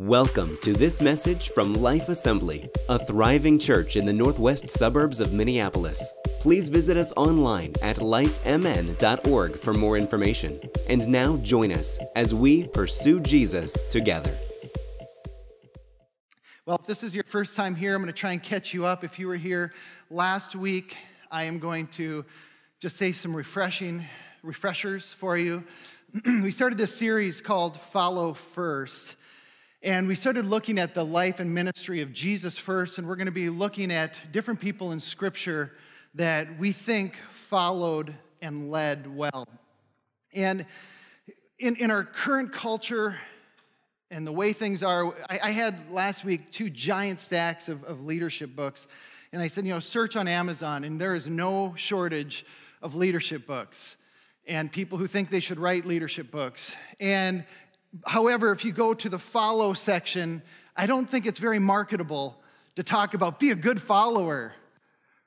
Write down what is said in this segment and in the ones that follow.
Welcome to this message from Life Assembly, a thriving church in the northwest suburbs of Minneapolis. Please visit us online at lifemn.org for more information. And now join us as we pursue Jesus together. Well, if this is your first time here, I'm going to try and catch you up. If you were here last week, I am going to just say some refreshing refreshers for you. we started this series called Follow First. And we started looking at the life and ministry of Jesus first, and we're going to be looking at different people in Scripture that we think followed and led well. And in, in our current culture and the way things are, I, I had last week two giant stacks of, of leadership books, and I said, you know, search on Amazon, and there is no shortage of leadership books and people who think they should write leadership books. And However, if you go to the follow section, I don't think it's very marketable to talk about be a good follower,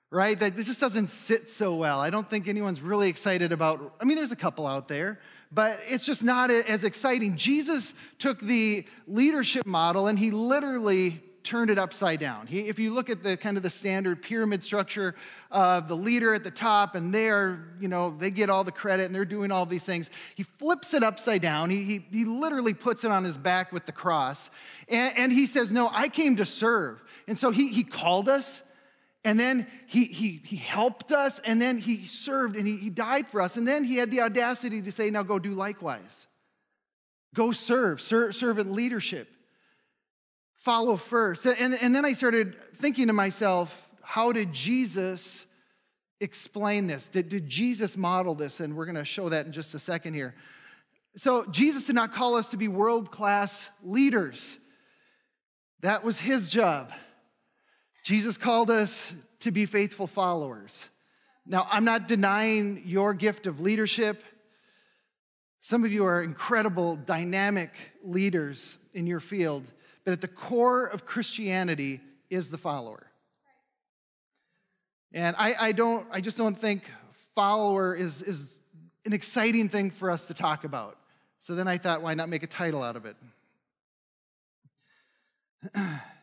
right? That this just doesn't sit so well. I don't think anyone's really excited about, I mean, there's a couple out there, but it's just not as exciting. Jesus took the leadership model and he literally turned it upside down. He, if you look at the kind of the standard pyramid structure of the leader at the top, and they are, you know, they get all the credit and they're doing all these things, he flips it upside down. He, he, he literally puts it on his back with the cross. And, and he says, No, I came to serve. And so he, he called us. And then he, he, he helped us, and then he served and he, he died for us. And then he had the audacity to say, Now go do likewise. Go serve, serve servant leadership follow first. And, and then I started thinking to myself, how did Jesus explain this? Did, did Jesus model this? And we're going to show that in just a second here. So, Jesus did not call us to be world class leaders, that was his job. Jesus called us to be faithful followers. Now, I'm not denying your gift of leadership. Some of you are incredible, dynamic leaders in your field. But at the core of Christianity is the follower. And I, I don't, I just don't think follower is, is an exciting thing for us to talk about. So then I thought, why not make a title out of it?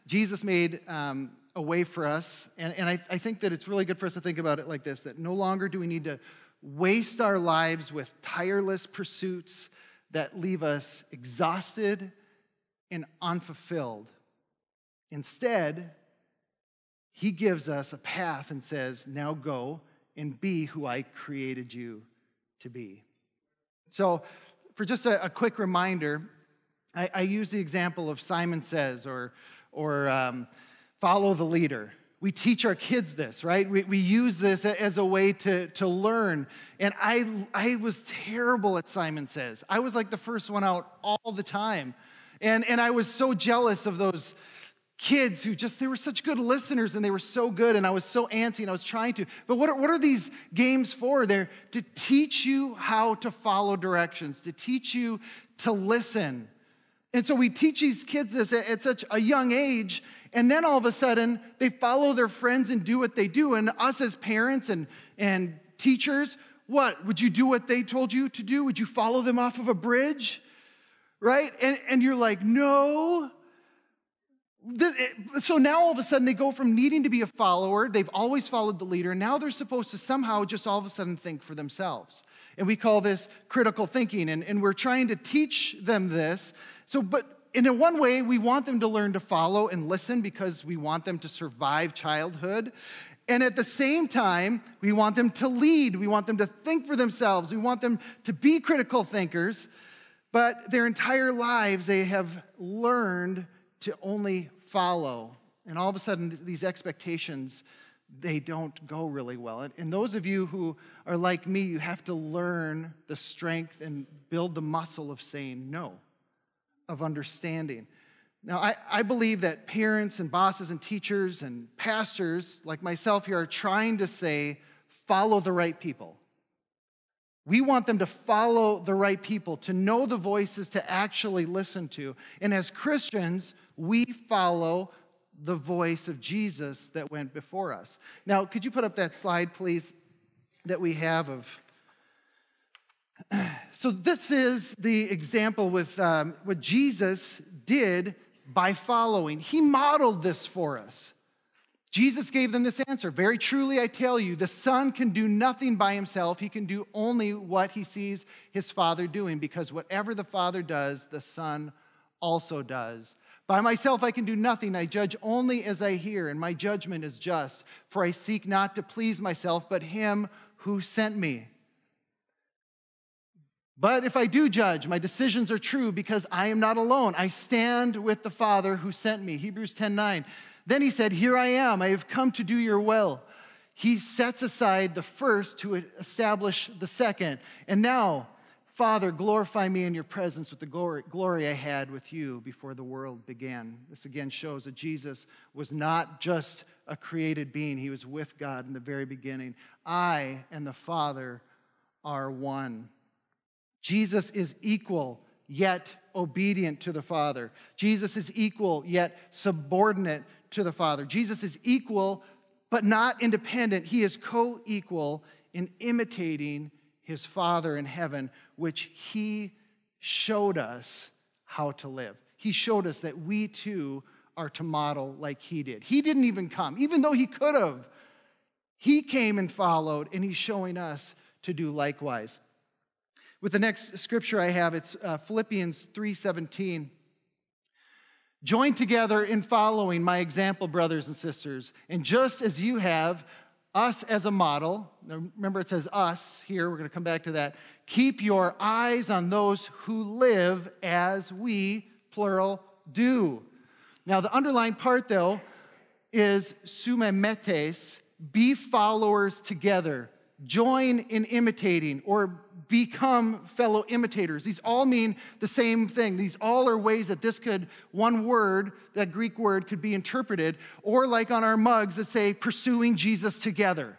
Jesus made um, a way for us, and, and I, I think that it's really good for us to think about it like this that no longer do we need to waste our lives with tireless pursuits that leave us exhausted and unfulfilled. Instead, he gives us a path and says, Now go and be who I created you to be. So, for just a, a quick reminder, I, I, use the example of Simon Says or, or um, follow the leader. We teach our kids this, right? We, we use this as a way to, to learn. And I, I was terrible at Simon Says. I was like the first one out all the time. And, and I was so jealous of those kids who just, they were such good listeners and they were so good and I was so antsy and I was trying to. But what are, what are these games for? They're to teach you how to follow directions, to teach you to listen. And so we teach these kids this at, at such a young age, and then all of a sudden they follow their friends and do what they do. And us as parents and, and teachers, what? Would you do what they told you to do? Would you follow them off of a bridge? Right? And, and you're like, no. This, so now all of a sudden they go from needing to be a follower, they've always followed the leader, and now they're supposed to somehow just all of a sudden think for themselves. And we call this critical thinking, and, and we're trying to teach them this. So, but in one way, we want them to learn to follow and listen because we want them to survive childhood. And at the same time, we want them to lead. We want them to think for themselves. We want them to be critical thinkers. But their entire lives, they have learned to only follow. And all of a sudden, these expectations, they don't go really well. And those of you who are like me, you have to learn the strength and build the muscle of saying no, of understanding. Now, I, I believe that parents and bosses and teachers and pastors like myself here are trying to say, follow the right people. We want them to follow the right people, to know the voices to actually listen to. And as Christians, we follow the voice of Jesus that went before us. Now, could you put up that slide, please, that we have of. So, this is the example with um, what Jesus did by following. He modeled this for us. Jesus gave them this answer Very truly, I tell you, the Son can do nothing by himself. He can do only what he sees his Father doing, because whatever the Father does, the Son also does. By myself I can do nothing. I judge only as I hear, and my judgment is just, for I seek not to please myself, but him who sent me. But if I do judge, my decisions are true because I am not alone. I stand with the Father who sent me. Hebrews 10 9. Then he said, Here I am, I have come to do your will. He sets aside the first to establish the second. And now, Father, glorify me in your presence with the glory, glory I had with you before the world began. This again shows that Jesus was not just a created being, he was with God in the very beginning. I and the Father are one. Jesus is equal, yet obedient to the Father. Jesus is equal, yet subordinate to the Father. Jesus is equal, but not independent. He is co equal in imitating his Father in heaven, which he showed us how to live. He showed us that we too are to model like he did. He didn't even come, even though he could have. He came and followed, and he's showing us to do likewise. With the next scripture I have, it's uh, Philippians 3:17. Join together in following my example, brothers and sisters. And just as you have us as a model, remember it says us here, we're going to come back to that. Keep your eyes on those who live as we, plural, do. Now, the underlying part, though, is sumemetes, be followers together, join in imitating, or become fellow imitators. These all mean the same thing. These all are ways that this could, one word, that Greek word, could be interpreted, or like on our mugs that say, pursuing Jesus together.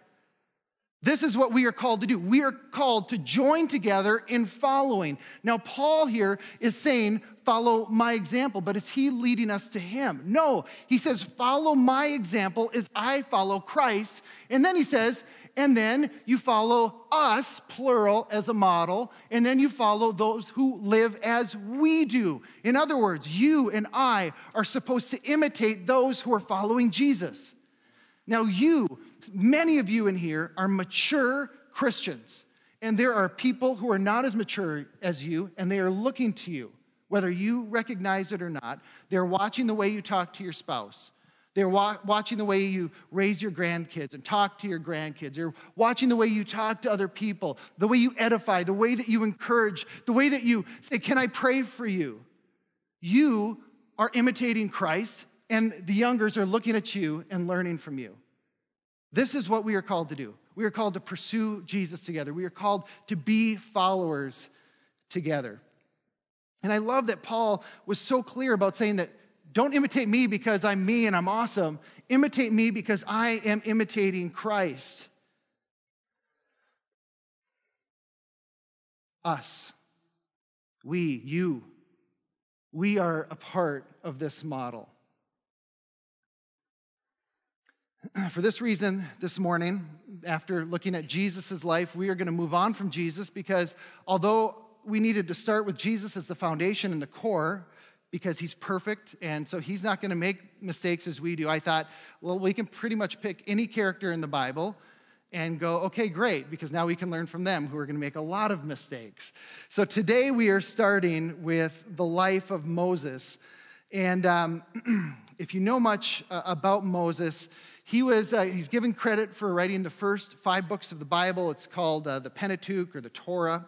This is what we are called to do. We are called to join together in following. Now, Paul here is saying, follow my example, but is he leading us to him? No, he says, follow my example as I follow Christ. And then he says, and then you follow us, plural, as a model, and then you follow those who live as we do. In other words, you and I are supposed to imitate those who are following Jesus. Now, you, many of you in here, are mature Christians, and there are people who are not as mature as you, and they are looking to you, whether you recognize it or not. They're watching the way you talk to your spouse. They're wa- watching the way you raise your grandkids and talk to your grandkids. They're watching the way you talk to other people, the way you edify, the way that you encourage, the way that you say, Can I pray for you? You are imitating Christ, and the youngers are looking at you and learning from you. This is what we are called to do. We are called to pursue Jesus together. We are called to be followers together. And I love that Paul was so clear about saying that don't imitate me because I'm me and I'm awesome. Imitate me because I am imitating Christ. Us, we, you, we are a part of this model. For this reason, this morning, after looking at Jesus' life, we are going to move on from Jesus because although we needed to start with Jesus as the foundation and the core, because he's perfect, and so he's not going to make mistakes as we do. I thought, well, we can pretty much pick any character in the Bible and go, okay, great, because now we can learn from them who are going to make a lot of mistakes. So today we are starting with the life of Moses. And um, if you know much uh, about Moses, he was, uh, he's given credit for writing the first five books of the Bible. It's called uh, the Pentateuch or the Torah.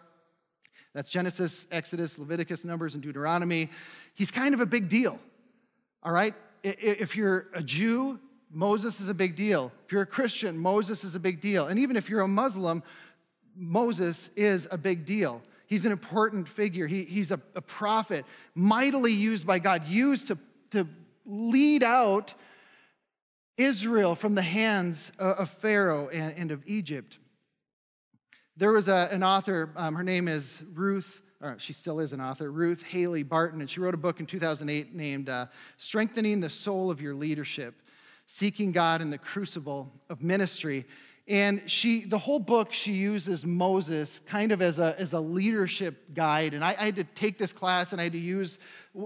That's Genesis, Exodus, Leviticus, Numbers, and Deuteronomy. He's kind of a big deal, all right? If you're a Jew, Moses is a big deal. If you're a Christian, Moses is a big deal. And even if you're a Muslim, Moses is a big deal. He's an important figure. He, he's a, a prophet, mightily used by God, used to, to lead out Israel from the hands of Pharaoh and, of Egypt. There was a, an author, um, her name is Ruth, or she still is an author, Ruth Haley Barton, and she wrote a book in 2008 named uh, Strengthening the Soul of Your Leadership Seeking God in the Crucible of Ministry. And she, the whole book, she uses Moses kind of as a, as a leadership guide. And I, I had to take this class and I had to use,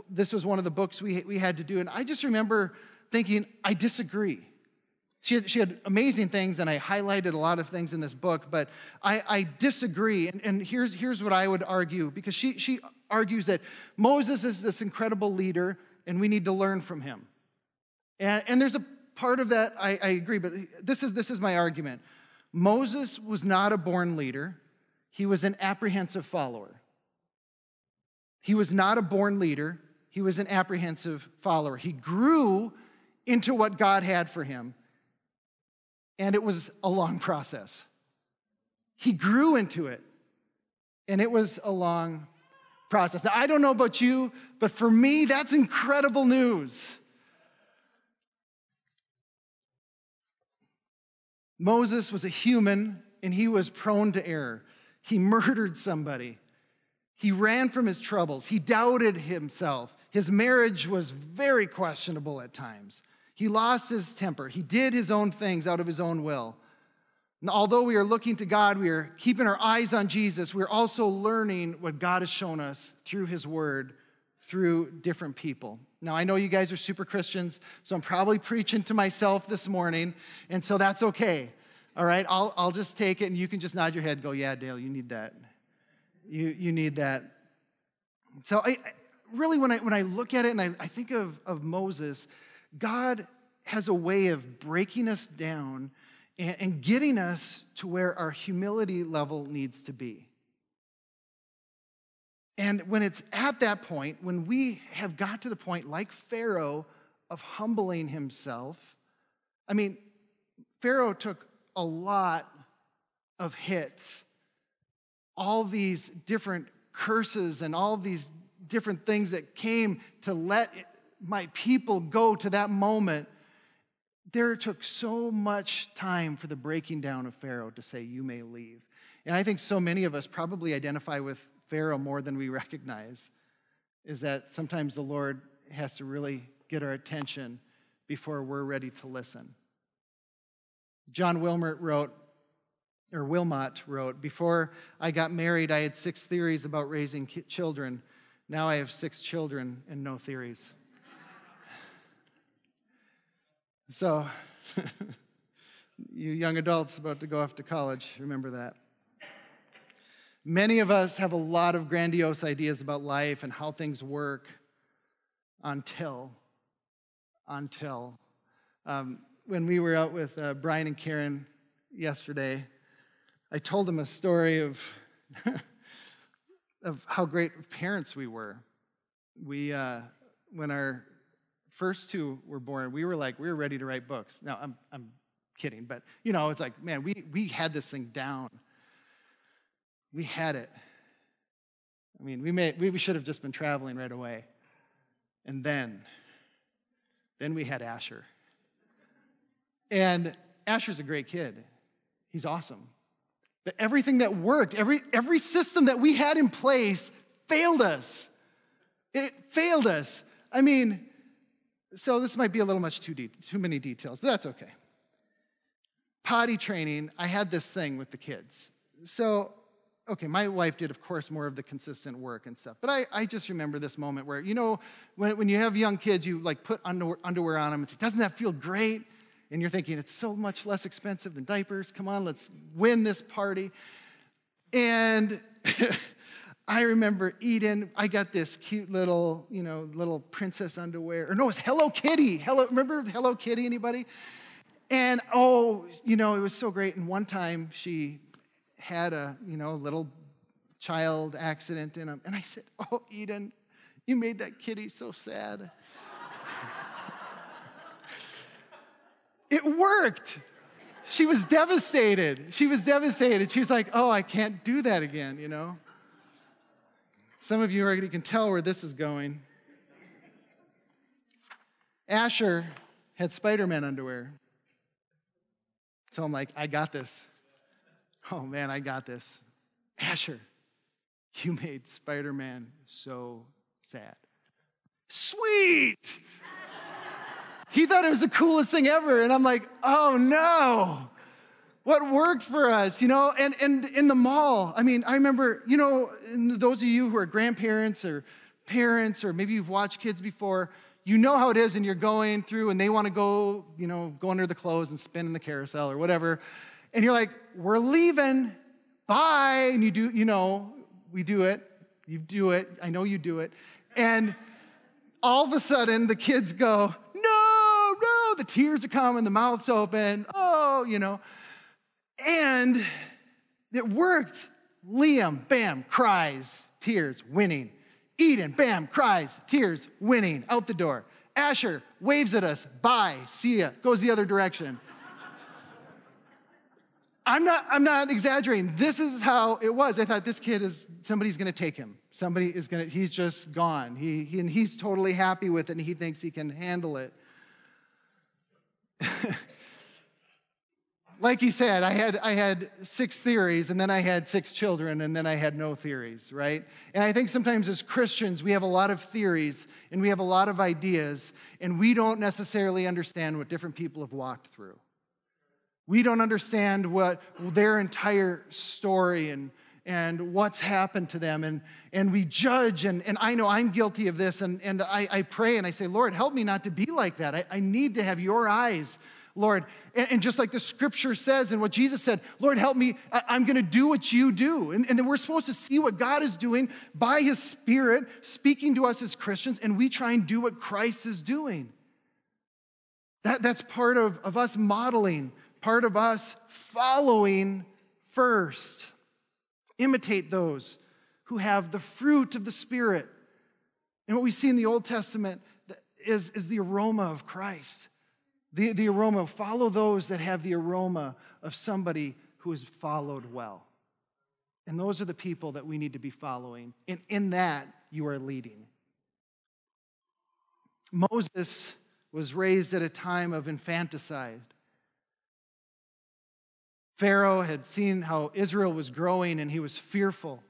this was one of the books we, we had to do. And I just remember thinking, I disagree. She had, she had amazing things, and I highlighted a lot of things in this book, but I, I disagree. And, and here's, here's what I would argue because she, she argues that Moses is this incredible leader, and we need to learn from him. And, and there's a part of that I, I agree, but this is, this is my argument. Moses was not a born leader, he was an apprehensive follower. He was not a born leader, he was an apprehensive follower. He grew into what God had for him, and it was a long process. He grew into it, and it was a long process. Now, I don't know about you, but for me, that's incredible news. Moses was a human and he was prone to error. He murdered somebody. He ran from his troubles. He doubted himself. His marriage was very questionable at times. He lost his temper. He did his own things out of his own will. And although we are looking to God, we are keeping our eyes on Jesus, we're also learning what God has shown us through his word, through different people. Now, I know you guys are super Christians, so I'm probably preaching to myself this morning, and so that's okay. All right, I'll, I'll just take it, and you can just nod your head go, Yeah, Dale, you need that. You, you need that. So, I, really, when I, when I look at it and I, I think of, of Moses, God has a way of breaking us down and, getting us to where our humility level needs to be. And when it's at that point, when we have got to the point, like Pharaoh, of humbling himself, I mean, Pharaoh took a lot of hits, all these different curses and all these different things that came to let my people go to that moment. There took so much time for the breaking down of Pharaoh to say, You may leave. And I think so many of us probably identify with Pharaoh more than we recognize is that sometimes the Lord has to really get our attention before we're ready to listen. John Wilmot wrote, or Wilmot wrote, Before I got married, I had six theories about raising children. Now I have six children and no theories. So, you young adults about to go off to college, remember that. Many of us have a lot of grandiose ideas about life and how things work until, until. Um, when we were out with uh, Brian and Karen yesterday, I told them a story of, of how great parents we were. We, uh, when our first two were born, we were like, we were ready to write books. Now, I'm, I'm kidding, but you know, it's like, man, we, we had this thing down. We had it. I mean, we, may, we should have just been traveling right away. And then, then we had Asher. And Asher's a great kid. He's awesome. But everything that worked, every, every system that we had in place failed us. It failed us. I mean, so this might be a little much too, de- too many details, but that's okay. Potty training, I had this thing with the kids. So okay, my wife did, of course, more of the consistent work and stuff. But I, I just remember this moment where, you know, when, when you have young kids, you like put underwear, underwear on them and say, doesn't that feel great? And you're thinking, it's so much less expensive than diapers. Come on, let's win this party. And I remember Eden, I got this cute little, you know, little princess underwear. Or no, it's Hello Kitty. Hello, remember Hello Kitty, anybody? And oh, you know, it was so great. And one time she had a, you know, little child accident in. And I said, Oh, Eden, you made that kitty so sad. it worked. She was devastated. She was devastated. She was like, Oh, I can't do that again, you know? Some of you already can tell where this is going. Asher had Spider Man underwear. So I'm like, I got this. Oh man, I got this. Asher, you made Spider Man so sad. Sweet! he thought it was the coolest thing ever. And I'm like, oh no. What worked for us, you know, and, and in the mall. I mean, I remember, you know, those of you who are grandparents or parents, or maybe you've watched kids before, you know how it is, and you're going through and they want to go, you know, go under the clothes and spin in the carousel or whatever. And you're like, we're leaving, bye. And you do, you know, we do it. You do it. I know you do it. And all of a sudden, the kids go, no, no, the tears are coming, the mouth's open, oh, you know. And it worked. Liam, bam, cries, tears, winning. Eden, bam, cries, tears, winning, out the door. Asher waves at us, bye, see ya, goes the other direction. I'm not, I'm not exaggerating. This is how it was. I thought this kid is, somebody's gonna take him. Somebody is gonna, he's just gone. He, he, and he's totally happy with it and he thinks he can handle it. like he said, I had, I had six theories, and then I had six children, and then I had no theories, right? And I think sometimes as Christians, we have a lot of theories and we have a lot of ideas, and we don't necessarily understand what different people have walked through. We don't understand what their entire story and, and what's happened to them. And, and we judge, and, and I know I'm guilty of this, and, and I, I pray and I say, Lord, help me not to be like that. I, I need to have your eyes Lord. And, and, just like the scripture says and what Jesus said, Lord, help me. I, am going to do what you do. And, and then we're supposed to see what God is doing by his spirit speaking to us as Christians, and we try and do what Christ is doing. That, that's part of, of us modeling, part of us following first. Imitate those who have the fruit of the Spirit. And what we see in the Old Testament is, is the aroma of Christ. The, the aroma, follow those that have the aroma of somebody who has followed well. And those are the people that we need to be following. And in that, you are leading. Moses was raised at a time of infanticide. Pharaoh had seen how Israel was growing and he was fearful.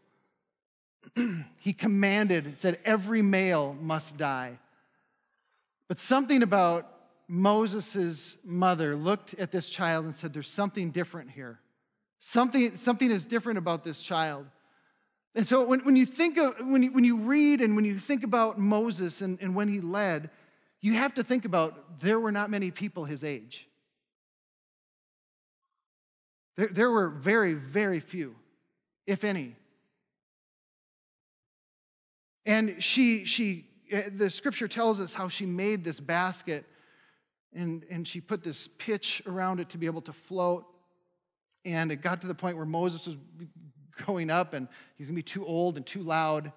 he commanded, said, every male must die. But something about Moses' mother looked at this child and said, There's something different here. Something, something is different about this child. And so when, when you think of, when you, when you read and when you think about Moses and, and when he led, you have to think about there were not many people his age. There, there were very, very few, if any. And she, she, eh, the scripture tells us how she made this basket and, and she put this pitch around it to be able to float. And it got to the point where Moses was growing up and he's going to be too old and too loud.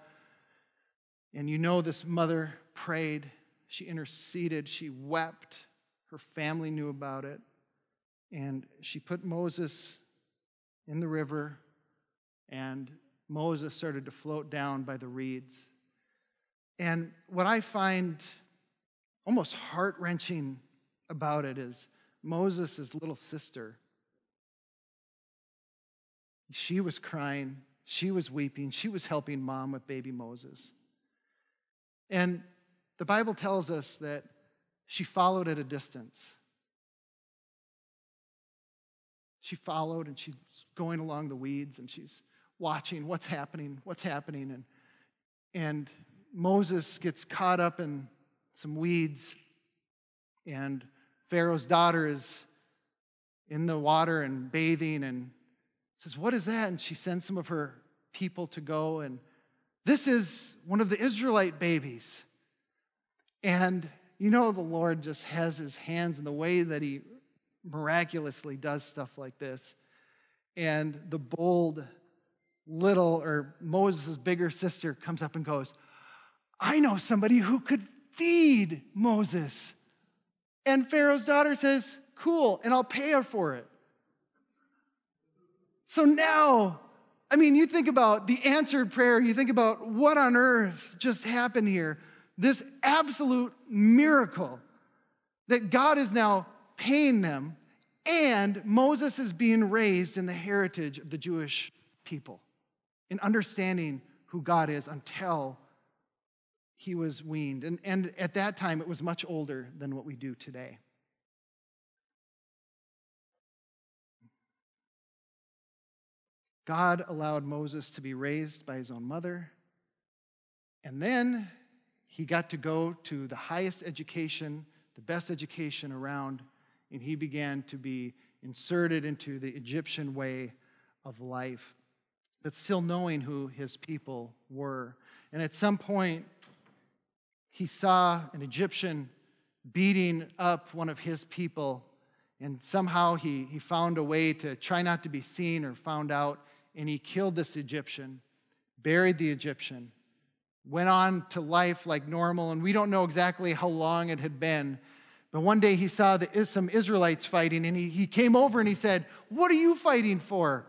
And you know, this mother prayed, she interceded, she wept. Her family knew about it. And she put Moses in the river, and Moses started to float down by the reeds. And what I find almost heart wrenching about it is Moses' little sister. She was crying, she was weeping, she was helping mom with baby Moses. And the Bible tells us that she followed at a distance. She followed and she's going along the weeds and she's watching what's happening, what's happening. And, and Moses gets caught up in some weeds and Pharaoh's daughter is in the water and bathing and says, What is that? And she sends some of her people to go. And this is one of the Israelite babies. And you know, the Lord just has his hands in the way that he miraculously does stuff like this. And the bold little, or Moses' bigger sister comes up and goes, I know somebody who could feed Moses. And Pharaoh's daughter says, Cool, and I'll pay her for it. So now, I mean, you think about the answered prayer, you think about what on earth just happened here. This absolute miracle that God is now paying them, and Moses is being raised in the heritage of the Jewish people, in understanding who God is until he was weaned. And, and at that time, it was much older than what we do today. God allowed Moses to be raised by his own mother. And then he got to go to the highest education, the best education around, and he began to be inserted into the Egyptian way of life, but still knowing who his people were. And at some point, he saw an Egyptian beating up one of his people, and somehow he, he found a way to try not to be seen or found out, and he killed this Egyptian, buried the Egyptian, went on to life like normal, and we don't know exactly how long it had been. But one day he saw the, some Israelites fighting, and he, he came over and he said, What are you fighting for?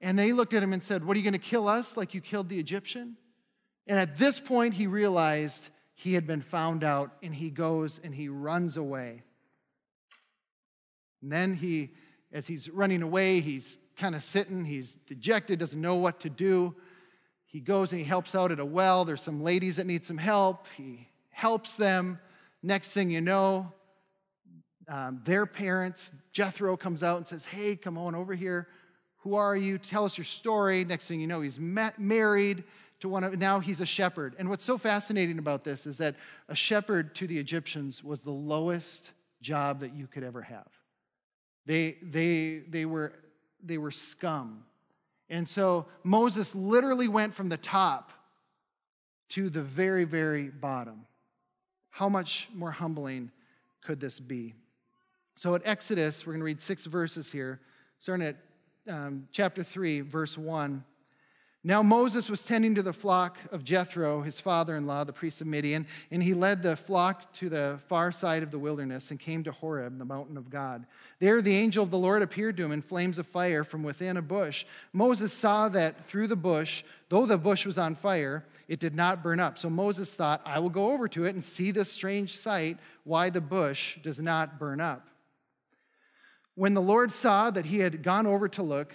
And they looked at him and said, What are you going to kill us like you killed the Egyptian? And at this point, he realized he had been found out, and he goes and he runs away. And then he, as he's running away, he's kind of sitting, he's dejected, doesn't know what to do. He goes and he helps out at a well. There's some ladies that need some help. He helps them. Next thing you know, um, their parents, Jethro comes out and says, Hey, come on over here. Who are you? Tell us your story. Next thing you know, he's met, married to one of, now he's a shepherd. And what's so fascinating about this is that a shepherd to the Egyptians was the lowest job that you could ever have. They, they, they, were, they were scum. And so Moses literally went from the top to the very, very bottom. How much more humbling could this be? So at Exodus, we're going to read six verses here, starting at um, chapter 3, verse 1. Now Moses was tending to the flock of Jethro, his father in law, the priest of Midian, and he led the flock to the far side of the wilderness and came to Horeb, the mountain of God. There the angel of the Lord appeared to him in flames of fire from within a bush. Moses saw that through the bush, though the bush was on fire, it did not burn up. So Moses thought, I will go over to it and see this strange sight, why the bush does not burn up. When the Lord saw that he had gone over to look,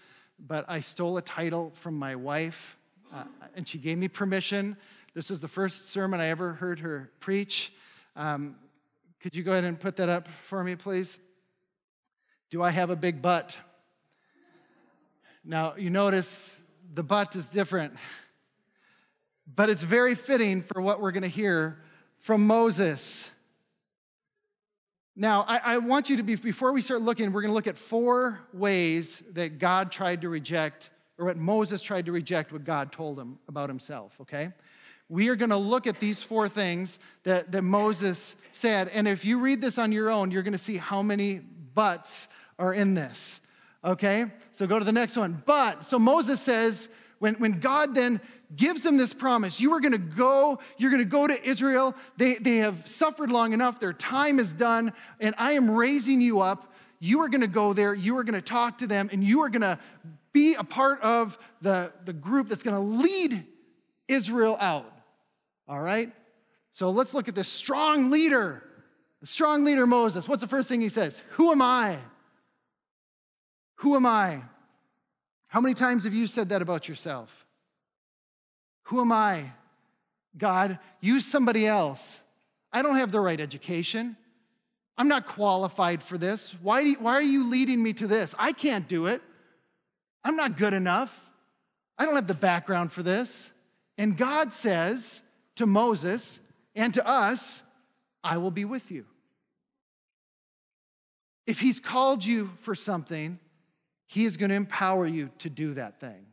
but I stole a title from my wife, uh, and she gave me permission. This was the first sermon I ever heard her preach. Um, could you go ahead and put that up for me, please? Do I have a big butt? Now, you notice the butt is different, but it's very fitting for what we're going to hear from Moses. Now, I, I, want you to be, before we start looking, we're going to look at four ways that God tried to reject, or what Moses tried to reject what God told him about himself, okay? We are going to look at these four things that, that Moses said. And if you read this on your own, you're going to see how many buts are in this, okay? So go to the next one. But, so Moses says, when, when God then gives them this promise. You are going to go, you're going to go to Israel. They, they have suffered long enough, their time is done, and I am raising you up. You are going to go there, you are going to talk to them, and you are going to be a part of the, the group that's going to lead Israel out. All right? So let's look at this strong leader, the strong leader Moses. What's the first thing he says? Who am I? Who am I? How many times have you said that about yourself? Who am I? God, use somebody else. I don't have the right education. I'm not qualified for this. Why, you, why are you leading me to this? I can't do it. I'm not good enough. I don't have the background for this. And God says to Moses and to us, I will be with you. If He's called you for something, He is going to empower you to do that thing.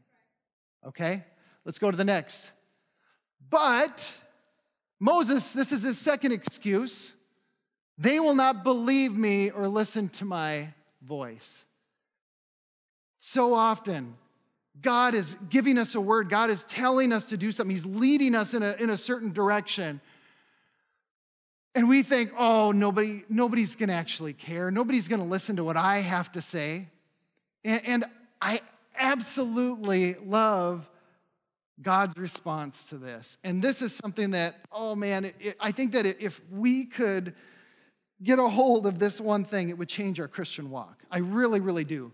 Okay? Let's go to the next. But Moses, this is his second excuse. They will not believe me or listen to my voice. So often, God is giving us a word, God is telling us to do something, He's leading us in a, in a certain direction. And we think, oh, nobody, nobody's gonna actually care. Nobody's gonna listen to what I have to say. And, and I absolutely love God's response to this. And this is something that, oh man, it, it, I think that if we could get a hold of this one thing, it would change our Christian walk. I really, really do.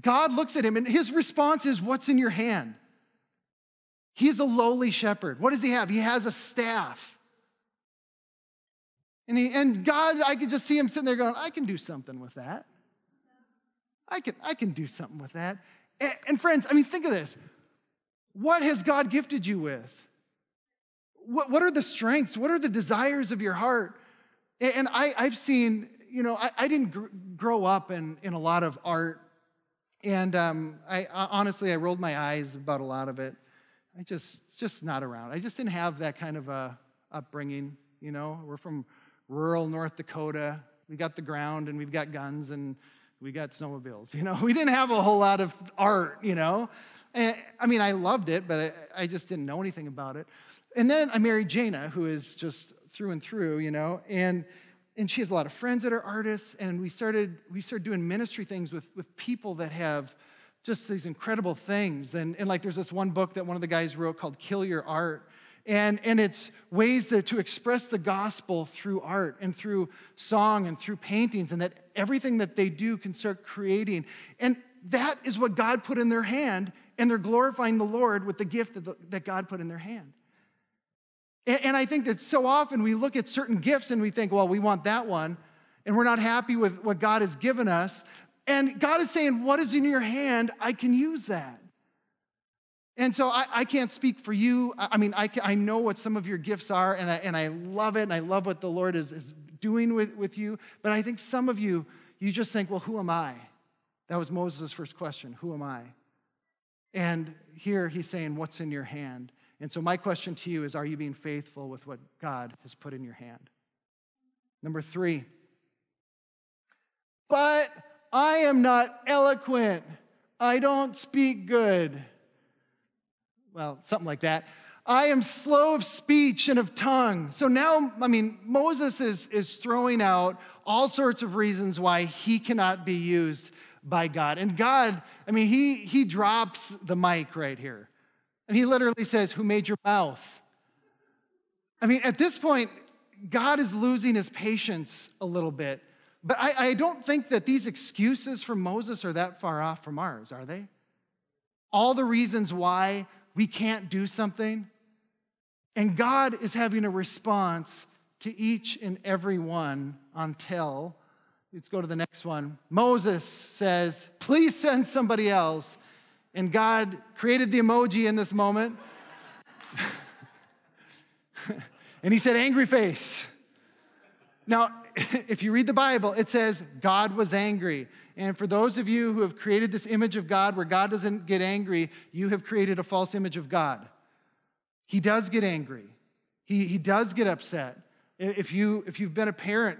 God looks at him and his response is, What's in your hand? He's a lowly shepherd. What does he have? He has a staff. And, he, and God, I could just see him sitting there going, I can do something with that. I can, I can do something with that. And, and friends, I mean, think of this. What has God gifted you with? What, what are the strengths? What are the desires of your heart? And, I, I've seen, you know, I, I didn't gr- grow up in, in a lot of art. And um, I honestly, I rolled my eyes about a lot of it. I just, it's just not around. I just didn't have that kind of a upbringing, you know. We're from rural North Dakota. We got the ground and we've got guns and we got snowmobiles, you know. We didn't have a whole lot of art, you know. And, I mean, I loved it, but I, I just didn't know anything about it. And then I married Jana, who is just through and through, you know, and and she has a lot of friends that are artists, and we started we started doing ministry things with with people that have just these incredible things. And, and like there's this one book that one of the guys wrote called Kill Your Art. And, and it's ways that, to express the gospel through art and through song and through paintings, and that everything that they do can start creating. And that is what God put in their hand, and they're glorifying the Lord with the gift that, the, that God put in their hand. And, and I think that so often we look at certain gifts and we think, well, we want that one, and we're not happy with what God has given us. And God is saying, What is in your hand? I can use that. And so I, I can't speak for you. I, I mean, I, I know what some of your gifts are, and I, and I love it, and I love what the Lord is, is doing with, with you. But I think some of you, you just think, Well, who am I? That was Moses' first question Who am I? And here he's saying, What's in your hand? And so, my question to you is Are you being faithful with what God has put in your hand? Number three, but I am not eloquent. I don't speak good. Well, something like that. I am slow of speech and of tongue. So now, I mean, Moses is, is throwing out all sorts of reasons why he cannot be used by God. And God, I mean, he, he drops the mic right here. And he literally says, Who made your mouth? I mean, at this point, God is losing his patience a little bit. But I, I don't think that these excuses from Moses are that far off from ours, are they? All the reasons why we can't do something. And God is having a response to each and every one until, let's go to the next one. Moses says, Please send somebody else. And God created the emoji in this moment. and he said, Angry face. Now, if you read the Bible, it says God was angry. And for those of you who have created this image of God where God doesn't get angry, you have created a false image of God. He does get angry, he, he does get upset. If, you, if you've been a parent,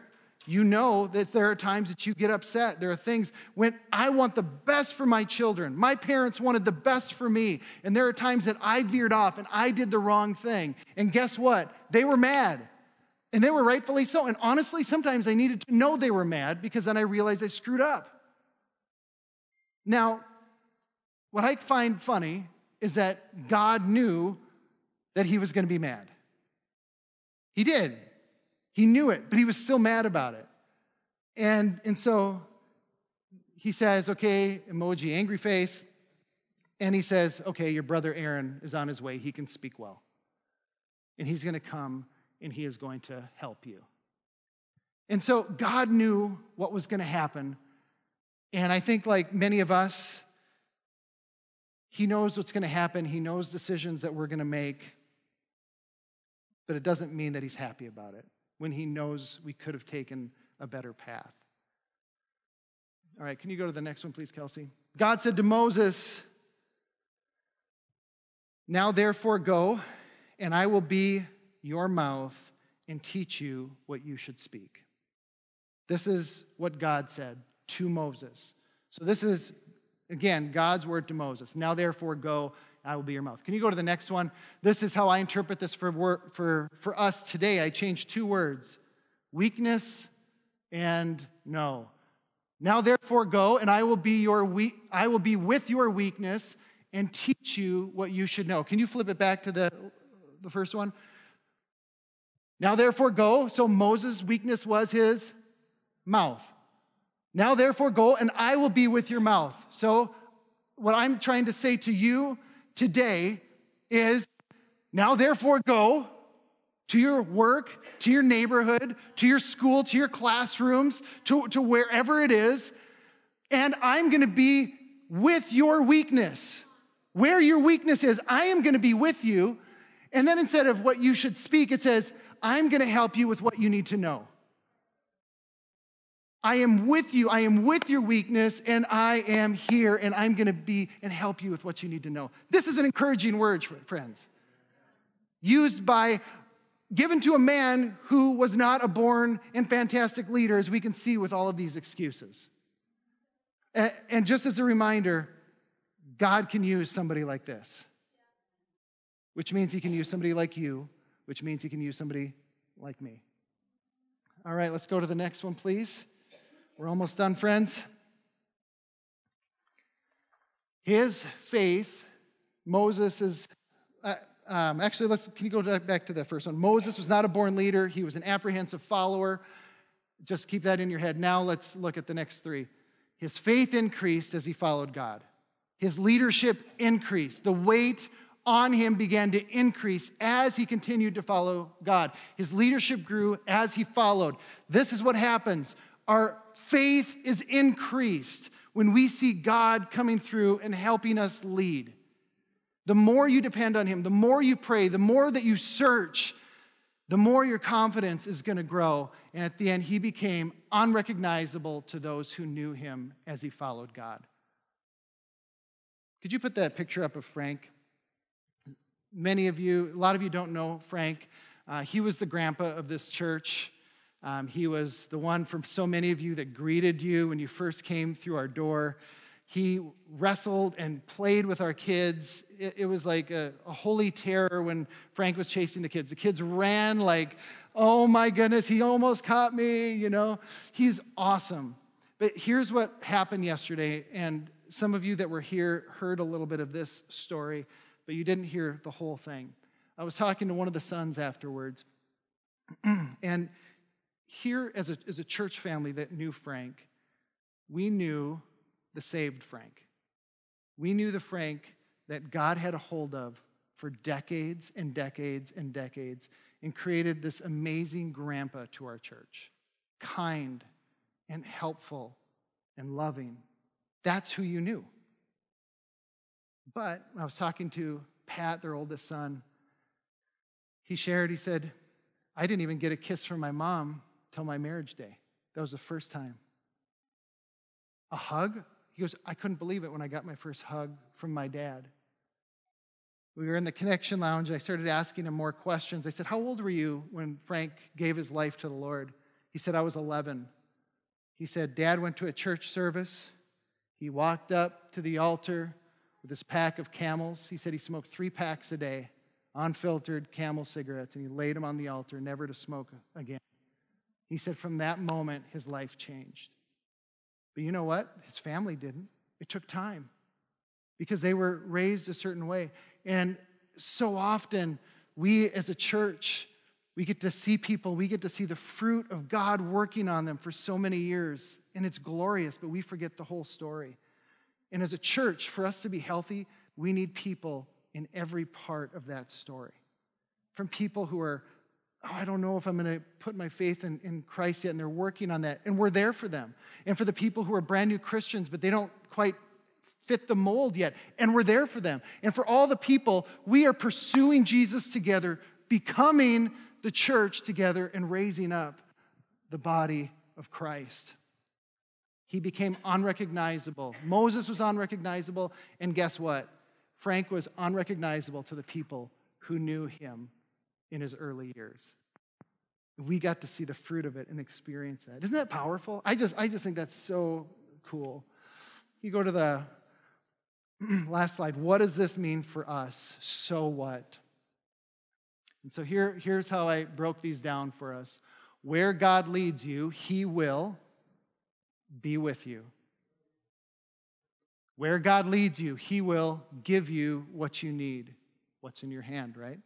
you know that there are times that you get upset. There are things when I want the best for my children. My parents wanted the best for me. And there are times that I veered off and I did the wrong thing. And guess what? They were mad. And they were rightfully so. And honestly, sometimes I needed to know they were mad because then I realized I screwed up. Now, what I find funny is that God knew that he was going to be mad. He did. He knew it, but he was still mad about it. And, and so he says, okay, emoji, angry face. And he says, okay, your brother Aaron is on his way. He can speak well. And he's going to come and He is going to help you. And so God knew what was going to happen. And I think, like many of us, He knows what's going to happen. He knows decisions that we're going to make. But it doesn't mean that He's happy about it when He knows we could have taken a better path. All right, can you go to the next one, please, Kelsey? God said to Moses, Now therefore go, and I will be your mouth and teach you what you should speak. This is what God said to Moses. So, this is, again, God's word to Moses. Now, therefore, go, I will be your mouth. Can you go to the next one? This is how I interpret this for, for, for us today. I changed two words weakness and no. Now, therefore, go, and I will be, your weak, I will be with your weakness and teach you what you should know. Can you flip it back to the, the first one? Now, therefore, go. So Moses' weakness was his mouth. Now, therefore, go, and I will be with your mouth. So, what I'm trying to say to you today is now, therefore, go to your work, to your neighborhood, to your school, to your classrooms, to, to wherever it is, and I'm gonna be with your weakness. Where your weakness is, I am gonna be with you. And then instead of what you should speak, it says, I'm gonna help you with what you need to know. I am with you. I am with your weakness, and I am here, and I'm going to be and help you with what you need to know. This is an encouraging word, friends. Used by, given to a man who was not a born and fantastic leader, as we can see with all of these excuses. And just as a reminder, God can use somebody like this, which means he can use somebody like you, which means he can use somebody like me. All right, let's go to the next one, please. We're almost done, friends. His faith, Moses is, uh, um, actually, let's, can you go back to the first one? Moses was not a born leader, he was an apprehensive follower. Just keep that in your head. Now let's look at the next three. His faith increased as he followed God. His leadership increased. The weight on him began to increase as he continued to follow God. His leadership grew as he followed. This is what happens our faith is increased when we see God coming through and helping us lead. The more you depend on Him, the more you pray, the more that you search, the more your confidence is going to grow. And at the end, He became unrecognizable to those who knew Him as He followed God. Could you put that picture up of Frank? Many of you, a lot of you don't know Frank. Uh, he was the grandpa of this church. Um, he was the one from so many of you that greeted you when you first came through our door. He wrestled and played with our kids. It, it was like a, a, holy terror when Frank was chasing the kids. The kids ran like, oh my goodness, he almost caught me, you know. He's awesome. But here's what happened yesterday, and some of you that were here heard a little bit of this story, but you didn't hear the whole thing. I was talking to one of the sons afterwards, and here, as a, as a church family that knew Frank, we knew the saved Frank. We knew the Frank that God had a hold of for decades and decades and decades and created this amazing grandpa to our church. Kind and helpful and loving. That's who you knew. But I was talking to Pat, their oldest son. He shared, he said, I didn't even get a kiss from my mom till my marriage day. That was the first time. A hug? He goes, I couldn't believe it when I got my first hug from my dad. We were in the connection lounge. I started asking him more questions. I said, How old were you when Frank gave his life to the Lord? He said, I was 11. He said, Dad went to a church service. He walked up to the altar with his pack of camels. He said he smoked three packs a day, unfiltered camel cigarettes, and he laid them on the altar, never to smoke again. He said from that moment, his life changed. But you know what? His family didn't. It took time because they were raised a certain way. And so often, we as a church, we get to see people, we get to see the fruit of God working on them for so many years. And it's glorious, but we forget the whole story. And as a church, for us to be healthy, we need people in every part of that story. From people who are oh, I don't know if I'm going to put my faith in, in Christ yet, and they're working on that. And we're there for them. And for the people who are brand new Christians, but they don't quite fit the mold yet, and we're there for them. And for all the people, we are pursuing Jesus together, becoming the church together, and raising up the body of Christ. He became unrecognizable. Moses was unrecognizable, and guess what? Frank was unrecognizable to the people who knew him in his early years. We got to see the fruit of it and experience that. Isn't that powerful? I just, I just think that's so cool. You go to the last slide. What does this mean for us? So what? And so here, here's how I broke these down for us. Where God leads you, He will be with you. Where God leads you, He will give you what you need. What's in your hand, right?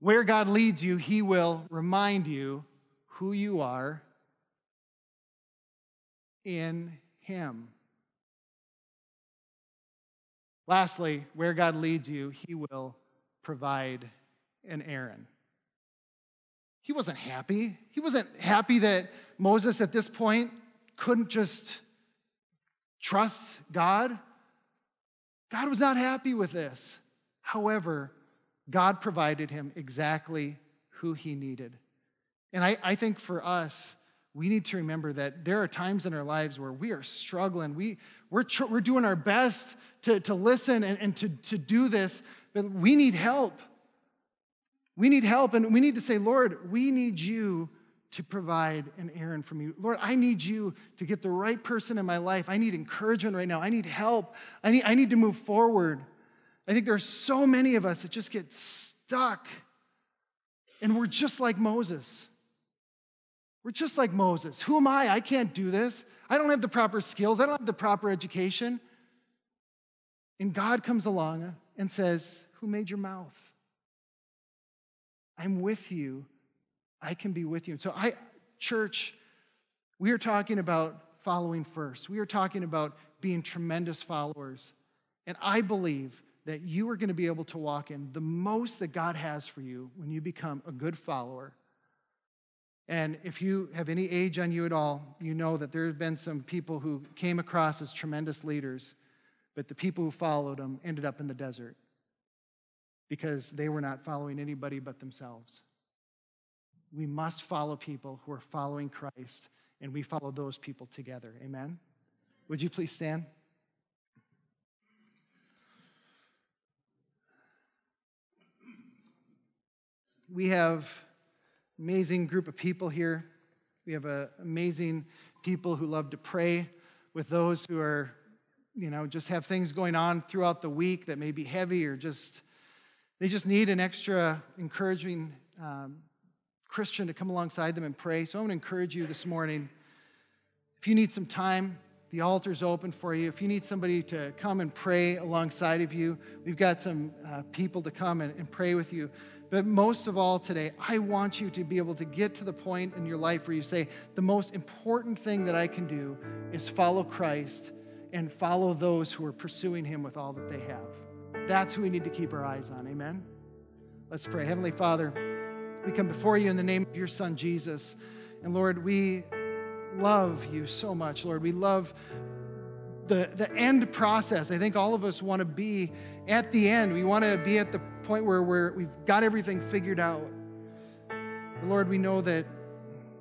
Where God leads you, He will remind you who you are in Him. Lastly, where God leads you, He will provide an Aaron. He wasn't happy. He wasn't happy that Moses at this point couldn't just trust God. God was not happy with this. However, God provided him exactly who he needed. And I, I think for us, we need to remember that there are times in our lives where we are struggling. We, we're, tr- we're doing our best to, to listen and, and to, to do this, but we need help. We need help, and we need to say, Lord, we need you to provide an Aaron for me. Lord, I need you to get the right person in my life. I need encouragement right now. I need help. I need, I need to move forward. I think there are so many of us that just get stuck, and we're just like Moses. We're just like Moses. Who am I? I can't do this. I don't have the proper skills, I don't have the proper education. And God comes along and says, Who made your mouth? I'm with you I can be with you. so I church, we are talking about following first. We are talking about being tremendous followers. And I believe that you are going to be able to walk in the most that God has for you when you become a good follower. And if you have any age on you at all, you know that there have been some people who came across as tremendous leaders, but the people who followed them ended up in the desert because they were not following anybody but themselves we must follow people who are following Christ, and we follow those people together. Amen? Would you please stand? We have amazing group of people here. We have a, amazing people who love to pray with those who are, you know, just have things going on throughout the week that may be heavy or just they just need an extra encouraging um, Christian to come alongside them and pray. So I want to encourage you this morning. If you need some time, the altar's open for you. If you need somebody to come and pray alongside of you, we've got some uh, people to come and, and pray with you. But most of all today, I want you to be able to get to the point in your life where you say, the most important thing that I can do is follow Christ and follow those who are pursuing him with all that they have. That's who we need to keep our eyes on. Amen? Let's pray. Heavenly Father, we come before you in the name of your Son, Jesus. And Lord, we love you so much, Lord. We love the, the end process. I think all of us want to be at the end. We want to be at the point where we're, we've got everything figured out. But Lord, we know that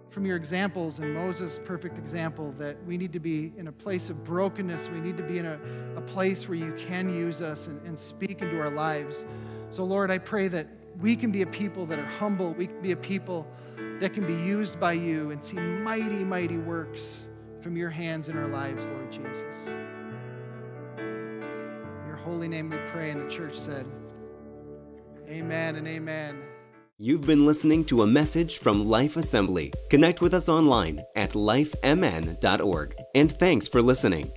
from your examples and Moses' perfect example that we need to be in a place of brokenness. We need to be in a, a place where you can use us and, and speak into our lives. So, Lord, I pray that we can be a people that are humble. We can be a people that can be used by you and see mighty, mighty works from your hands in our lives, Lord Jesus. In your holy name we pray, and the church said, Amen and amen. You've been listening to a message from Life Assembly. Connect with us online at lifemn.org. And thanks for listening.